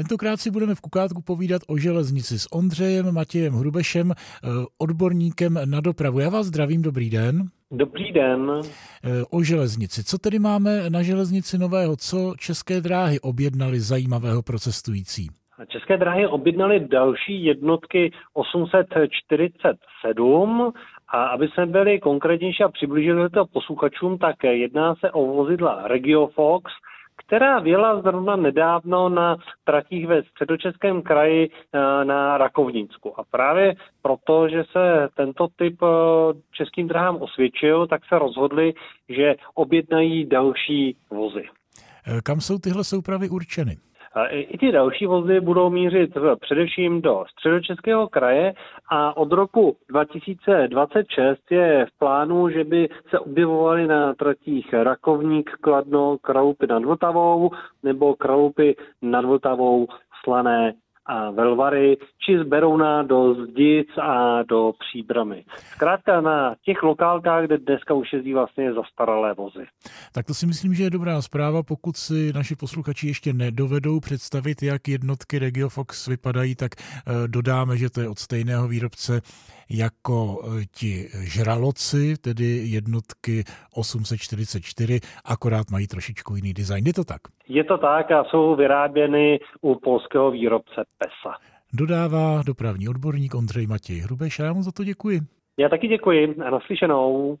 Tentokrát si budeme v Kukátku povídat o železnici s Ondřejem Matějem Hrubešem, eh, odborníkem na dopravu. Já vás zdravím, dobrý den. Dobrý den. Eh, o železnici. Co tedy máme na železnici nového? Co české dráhy objednali zajímavého pro cestující? České dráhy objednaly další jednotky 847 a aby jsme byli konkrétnější a přiblížili to posluchačům, tak jedná se o vozidla Regiofox, která věla zrovna nedávno na tratích ve středočeském kraji eh, na Rakovnicku. A právě proto, že se tento typ eh, českým drahám osvědčil, tak se rozhodli, že objednají další vozy. Eh, kam jsou tyhle soupravy určeny? I ty další vozy budou mířit především do středočeského kraje a od roku 2026 je v plánu, že by se objevovaly na tratích Rakovník, Kladno, Kralupy nad Vltavou nebo Kralupy nad Vltavou, Slané a Velvary, či z Berouna do Zdic a do Příbramy. Zkrátka na těch lokálkách, kde dneska už jezdí vlastně zastaralé vozy. Tak to si myslím, že je dobrá zpráva, pokud si naši posluchači ještě nedovedou představit, jak jednotky Regiofox vypadají, tak eh, dodáme, že to je od stejného výrobce jako eh, ti žraloci, tedy jednotky 844, akorát mají trošičku jiný design. Je to tak? Je to tak a jsou vyráběny u polského výrobce PESA. Dodává dopravní odborník Ondřej Matěj Hrubeš a já mu za to děkuji. Já taky děkuji a naslyšenou.